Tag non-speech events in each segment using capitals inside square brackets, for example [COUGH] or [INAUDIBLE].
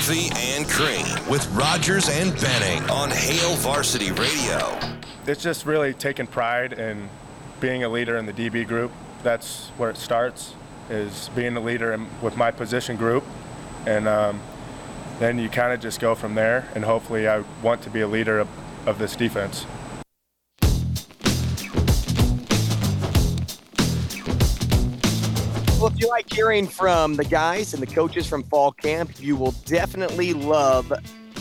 Coffee and Cream with Rogers and Benning on Hail Varsity Radio. It's just really taking pride in being a leader in the DB group. That's where it starts, is being a leader in, with my position group. And um, then you kind of just go from there. And hopefully, I want to be a leader of, of this defense. You like hearing from the guys and the coaches from fall camp, you will definitely love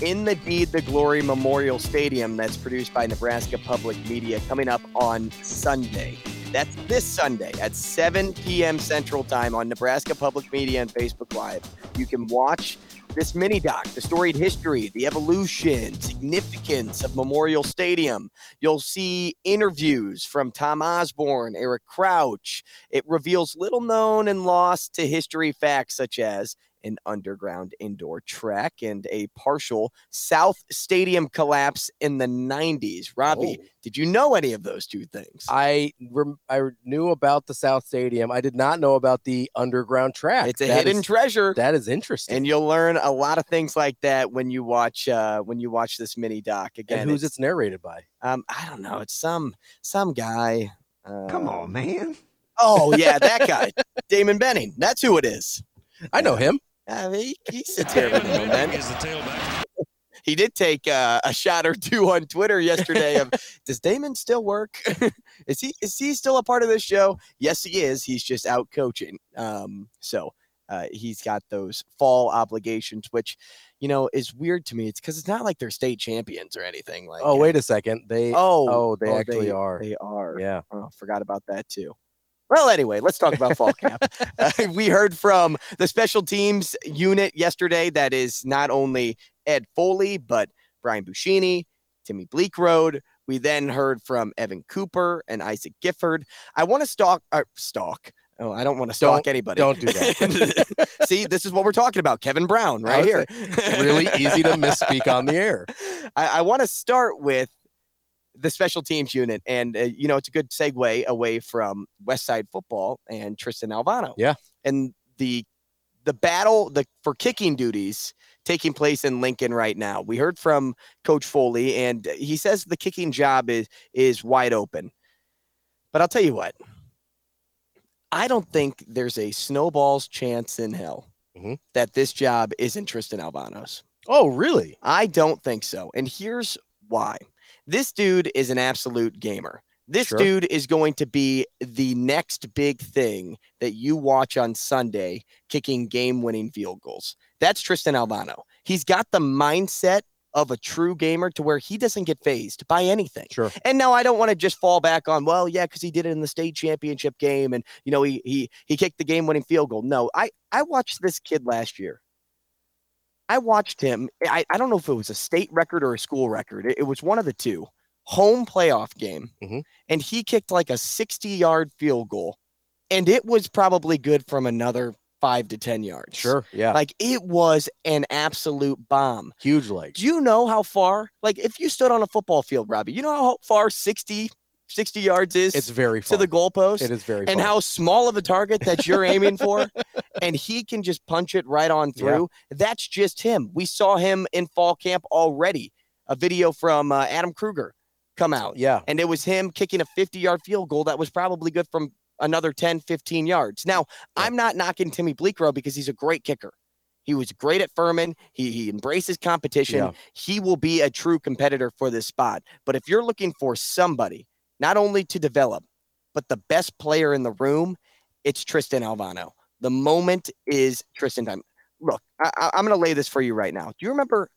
In the Deed the Glory Memorial Stadium that's produced by Nebraska Public Media coming up on Sunday. That's this Sunday at 7 p.m. Central Time on Nebraska Public Media and Facebook Live. You can watch this mini doc, the storied history, the evolution, significance of Memorial Stadium. You'll see interviews from Tom Osborne, Eric Crouch. It reveals little known and lost to history facts such as an underground indoor track and a partial South Stadium collapse in the 90s. Ravi, Oh. did you know any of those two things? I rem- I knew about the South Stadium. I did not know about the underground track. It's a That hidden is- treasure. That is interesting. and you'll learn a lot of things like that when you watch uh, when you watch this mini doc again. and who's it's- it's narrated by? Um, I don't know. It's some some guy. Come on, um, man. Oh yeah, that guy, [LAUGHS] Damon Benning. That's who it is. I know him. Uh, he, he sits here with me, man. He did take uh, a shot or two on Twitter yesterday. Of [LAUGHS] does Damon still work? [LAUGHS] is he is he still a part of this show? Yes, he is. He's just out coaching. Um, so uh, he's got those fall obligations, which you know is weird to me. It's because it's not like they're state champions or anything. Like Oh, wait a second. They Oh, oh, they actually are. They are. Yeah. Oh, forgot about that too. Well, anyway, let's talk about fall camp. [LAUGHS] Uh, we heard from the special teams unit yesterday. That is not only Ed Foley, but Brian Buschini, Timmy Bleekrode. We then heard from Evan Cooper and Isaac Gifford. I want to stalk, uh, stalk. Oh, I don't want to stalk Don't- anybody. don't do that. [LAUGHS] See, this is what we're talking about. Kevin Brown, right here. Really easy to misspeak on the air. [LAUGHS] I, I want to start with the special teams unit, and uh, you know it's a good segue away from West Side football and Tristan Alvano. Yeah. and the the battle the for kicking duties taking place in Lincoln right now. We heard from Coach Foley, and he says the kicking job is is wide open. But I'll tell you what, I don't think there's a snowball's chance in hell Mhm. that this job isn't Tristan Alvano's. Oh, really? I don't think so. And here's why. This dude is an absolute gamer. This Sure. dude is going to be the next big thing that you watch on Sunday kicking game winning field goals. That's Tristan Alvano. He's got the mindset of a true gamer to where he doesn't get phased by anything. Sure. And now I don't want to just fall back on, well, yeah, because he did it in the state championship game and you know he he he kicked the game winning field goal. No, I I watched this kid last year. I watched him. I, I don't know if it was a state record or a school record. It, it was one of the two. Home playoff game. Mhm. And he kicked like a 60 yard field goal. And it was probably good from another five to 10 yards. Sure. Yeah. Like it was an absolute bomb. Huge legs. Do you know how far? Like if you stood on a football field, Ravi, you know how far 60, 60 yards is It's very to the goalpost? It is very and fun. how small of a target that you're aiming for, [LAUGHS] and he can just punch it right on Yeah. through. That's just him. We saw him in fall camp already. A video from uh, Adam Kruger come out, Yeah. and it was him kicking a 50 yard field goal that was probably good from another 10, 15 yards. Now, Yeah. I'm not knocking Timmy Bleekrode because he's a great kicker. He was great at Furman. He, he embraces competition. Yeah. He will be a true competitor for this spot. But if you're looking for somebody not only to develop, but the best player in the room, it's Tristan Alvano. The moment is Tristan time. Look, I, am going to lay this for you right now. Do you remember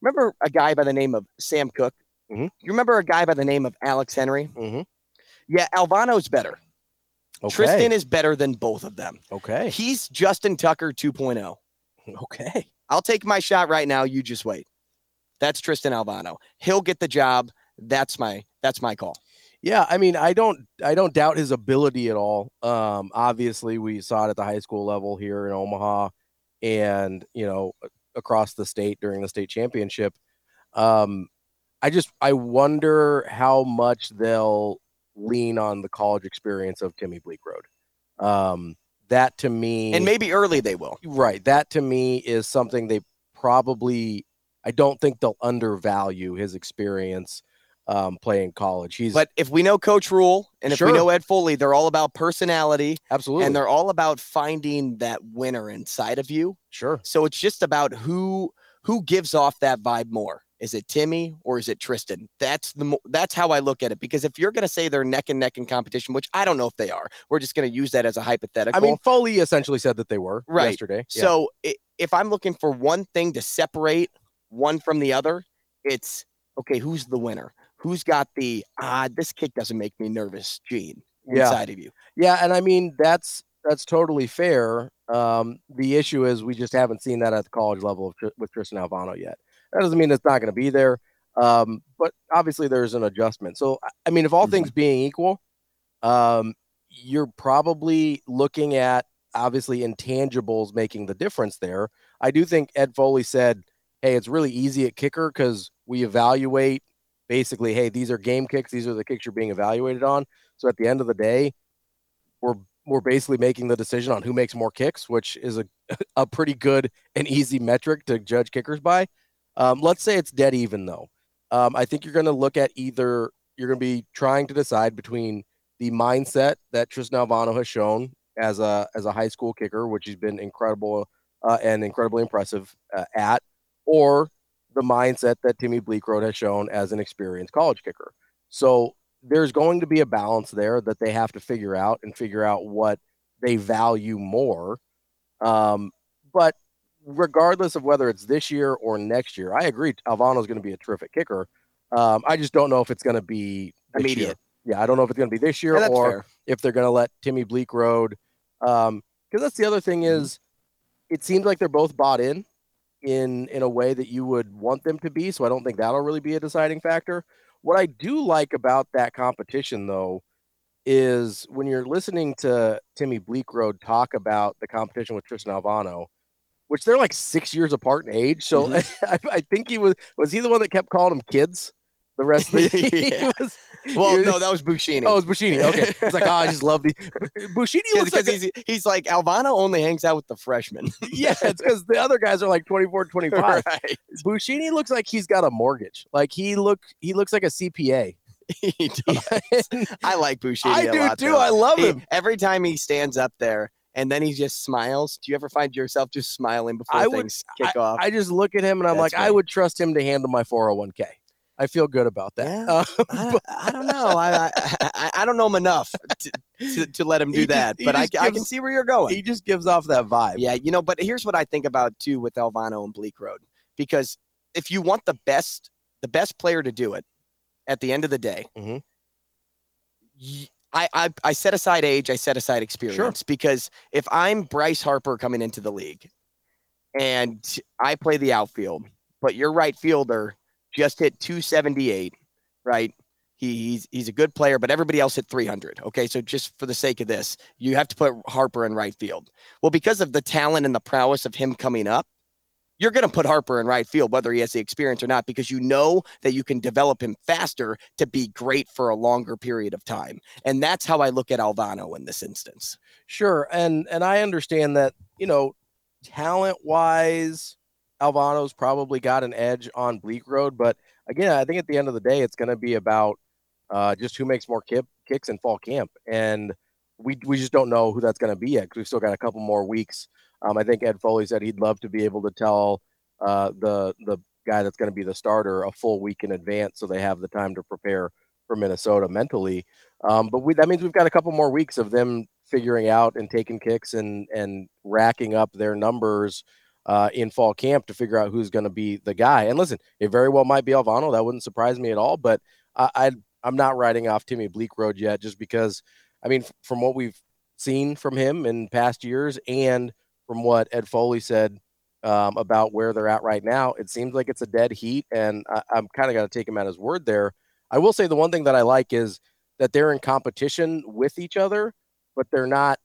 remember a guy by the name of Sam Cook? Mhm. You remember a guy by the name of Alex Henery? Mhm. Yeah, Alvano's better. Okay. Tristan is better than both of them. okay. He's Justin Tucker 2.0. Okay. I'll take my shot right now. You just wait. That's Tristan Alvano. He'll get the job. That's my that's my call. Yeah, I mean, I don't I don't doubt his ability at all. Um, obviously, we saw it at the high school level here in Omaha, and you know across the state during the state championship. Um, I just I wonder how much they'll lean on the college experience of Timmy Bleekrode. Um, that to me, And maybe early they will. right, that to me is something they probably. I don't think they'll undervalue his experience um, playing college. He's But if we know Coach Rhule and if Sure. we know Ed Foley, they're all about personality absolutely and they're all about finding that winner inside of you. sure. So it's just about who who gives off that vibe more. Is it Timmy or is it Tristan? That's the that's how I look at it. Because if you're going to say they're neck and neck in competition, which I don't know if they are, we're just going to use that as a hypothetical. I mean, Foley essentially said that they were Right. yesterday. Yeah. So if I'm looking for one thing to separate one from the other, it's okay, who's the winner? Who's got the ah, this kick doesn't make me nervous gene Yeah. inside of you? yeah, and I mean that's that's totally fair. Um, the issue is we just haven't seen that at the college level of, with Tristan Alvano yet. That doesn't mean it's not going to be there, um, but obviously there's an adjustment. So I- mean, if all Mhm. things being equal, um, you're probably looking at obviously intangibles making the difference there. I do think Ed Foley said, "Hey, it's really easy at kicker because we evaluate basically, hey, these are game kicks. These are the kicks you're being evaluated on. So at the end of the day, we're we're basically making the decision on who makes more kicks, which is a [LAUGHS] a pretty good and easy metric to judge kickers by. Um, let's say it's dead even though. Um, I think you're going to look at either you're going to be trying to decide between the mindset that Tristan Alvano has shown as a as a high school kicker, which he's been incredible uh, and incredibly impressive uh, at, or the mindset that Timmy Bleekrode has shown as an experienced college kicker. So there's going to be a balance there that they have to figure out and figure out what they value more. Um, but regardless of whether it's this year or next year, I agree. Alvano's going to be a terrific kicker. Um, I just don't know if it's going to be this year. Immediate. Yeah, I don't know if it's going to be this year Yeah, or fair. if they're going to let Timmy Bleekrode. Um, because that's the other thing Mm-hmm. is, it seems like they're both bought in, in in a way that you would want them to be. So I don't think that'll really be a deciding factor. What I do like about that competition, though, is when you're listening to Timmy Bleekrode talk about the competition with Tristan Alvano, which they're like six years apart in age. So Mm-hmm. [LAUGHS] I, I think he was was he the one that kept calling them kids the rest of the [LAUGHS] [LAUGHS] he Yeah. was- Well, he no, that was Buschini. Oh, it was Buschini. [LAUGHS] Okay. It's like, oh, I just love these. Buschini looks because like, he's, he's like Alvano only hangs out with the freshmen. yeah, it's because the other guys are like 24, 25. right. Buschini looks like he's got a mortgage. Like he look, he looks like a CPA. He does. I like Buschini. I a do lot, too. though. I love He- him. every time he stands up there and then he just smiles. Do you ever find yourself just smiling before I would- things kick off? I just look at him and I'm That's like, I would trust him to handle my 401k. I feel good about that. Yeah. Uh, [LAUGHS] I, don't, I don't know. I, I I- don't know him enough to, to, to let him [LAUGHS] do just- that, but I, just I can see where you're going. he just gives off that vibe. Yeah, you know, but here's what I think about too with Alvano and Bleekrode. Because if you want the best, the best player to do it at the end of the day, Mhm. y- I, I I set aside age, I set aside experience. Because if I'm Bryce Harper coming into the league and I play the outfield, but your right fielder just hit 278, right? He, he's he's a good player, but everybody else hit 300. Okay, so just for the sake of this, you have to put Harper in right field. Well, because of the talent and the prowess of him coming up, you're going to put Harper in right field, whether he has the experience or not, because you know that you can develop him faster to be great for a longer period of time. And that's how I look at Alvano in this instance. Sure, and and I understand that you know, talent wise, Alvano's probably got an edge on Bleekrode, but again, I think at the end of the day, it's going to be about uh, just who makes more kick, kicks in fall camp, and we we just don't know who that's going to be yet because we've still got a couple more weeks. Um, I think Ed Foley said he'd love to be able to tell uh, the the guy that's going to be the starter a full week in advance, so they have the time to prepare for Minnesota mentally. Um, but we, that means we've got a couple more weeks of them figuring out and taking kicks and and racking up their numbers uh, in fall camp to figure out who's going to be the guy. And listen, it very well might be Alvano. That wouldn't surprise me at all. But I, I I'm not riding off Timmy Bleekrode yet, just because. I mean, from what we've seen from him in past years and from what Ed Foley said um, about where they're at right now, it seems like it's a dead heat. And I, I'm kind of going to take him at his word there. I will say the one thing that I like is that they're in competition with each other, but they're not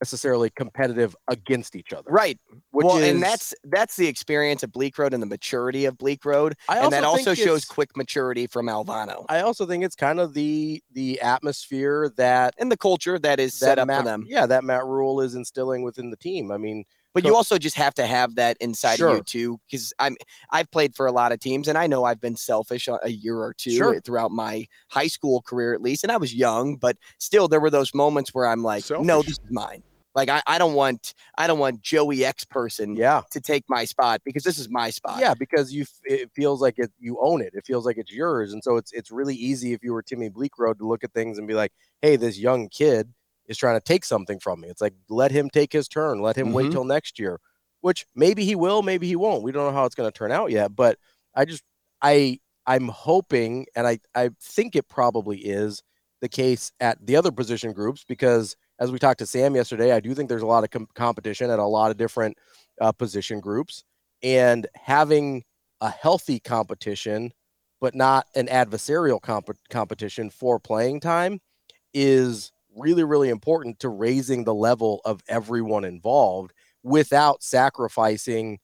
necessarily competitive against each other. Right. Which well, is, and that's that's the experience of Bleekrode and the maturity of Bleekrode, I and that also shows quick maturity from Alvano I also think it's kind of the the atmosphere that and the culture that is that set up Matt, for them. Yeah, that Matt Rhule is instilling within the team. I mean, But you also just have to have that inside of you too, because I'm I've played for a lot of teams, and I know I've been selfish a year or two Sure. throughout my high school career at least, and I was young, but still there were those moments where I'm like, no, this is mine. Like I, I don't want I don't want Joey X person yeah, to take my spot because this is my spot. yeah, because you it feels like it you own it. It feels like it's yours, and so it's it's really easy if you were Timmy Bleekrode to look at things and be like, hey, this young kid is trying to take something from me. It's like let him take his turn. Let him wait Mhm. till next year, which maybe he will, maybe he won't. We don't know how it's going to turn out yet, but I just I I'm hoping, and I I think it probably is the case at the other position groups because as we talked to Sam yesterday, I do think there's a lot of com- competition at a lot of different uh, position groups, and having a healthy competition, but not an adversarial comp- competition for playing time, is really really important to raising the level of everyone involved without sacrificing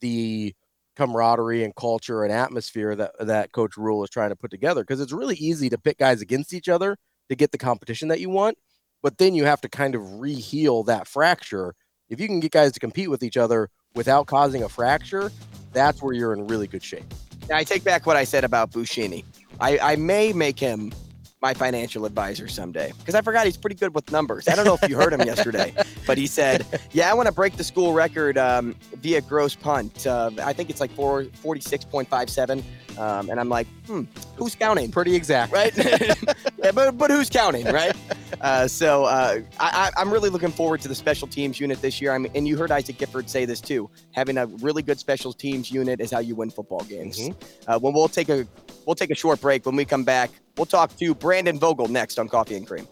the camaraderie and culture and atmosphere that that coach Rhule is trying to put together. Because it's really easy to pit guys against each other to get the competition that you want but then you have to kind of re-heal that fracture if you can get guys to compete with each other without causing a fracture that's where you're in really good shape And I take back what I said about Buschini. I, I may make him my financial advisor someday because I forgot he's pretty good with numbers. I don't know if you heard him yesterday, [LAUGHS] but he said, "Yeah, I want to break the school record um, via gross punt. Uh, I think it's like four, 46.57." Um, and I'm like, "Hmm, who's counting?" pretty exact right? [LAUGHS] yeah, but but who's counting, right? [LAUGHS] Uh, so uh, I, I'm really looking forward to the special teams unit this year. I mean, and you heard Isaac Gifford say this too. Having a really good special teams unit is how you win football games. Mhm. Uh, when we'll take a we'll take a short break. When we come back, we'll talk to Brandon Vogel next on Coffee and Cream.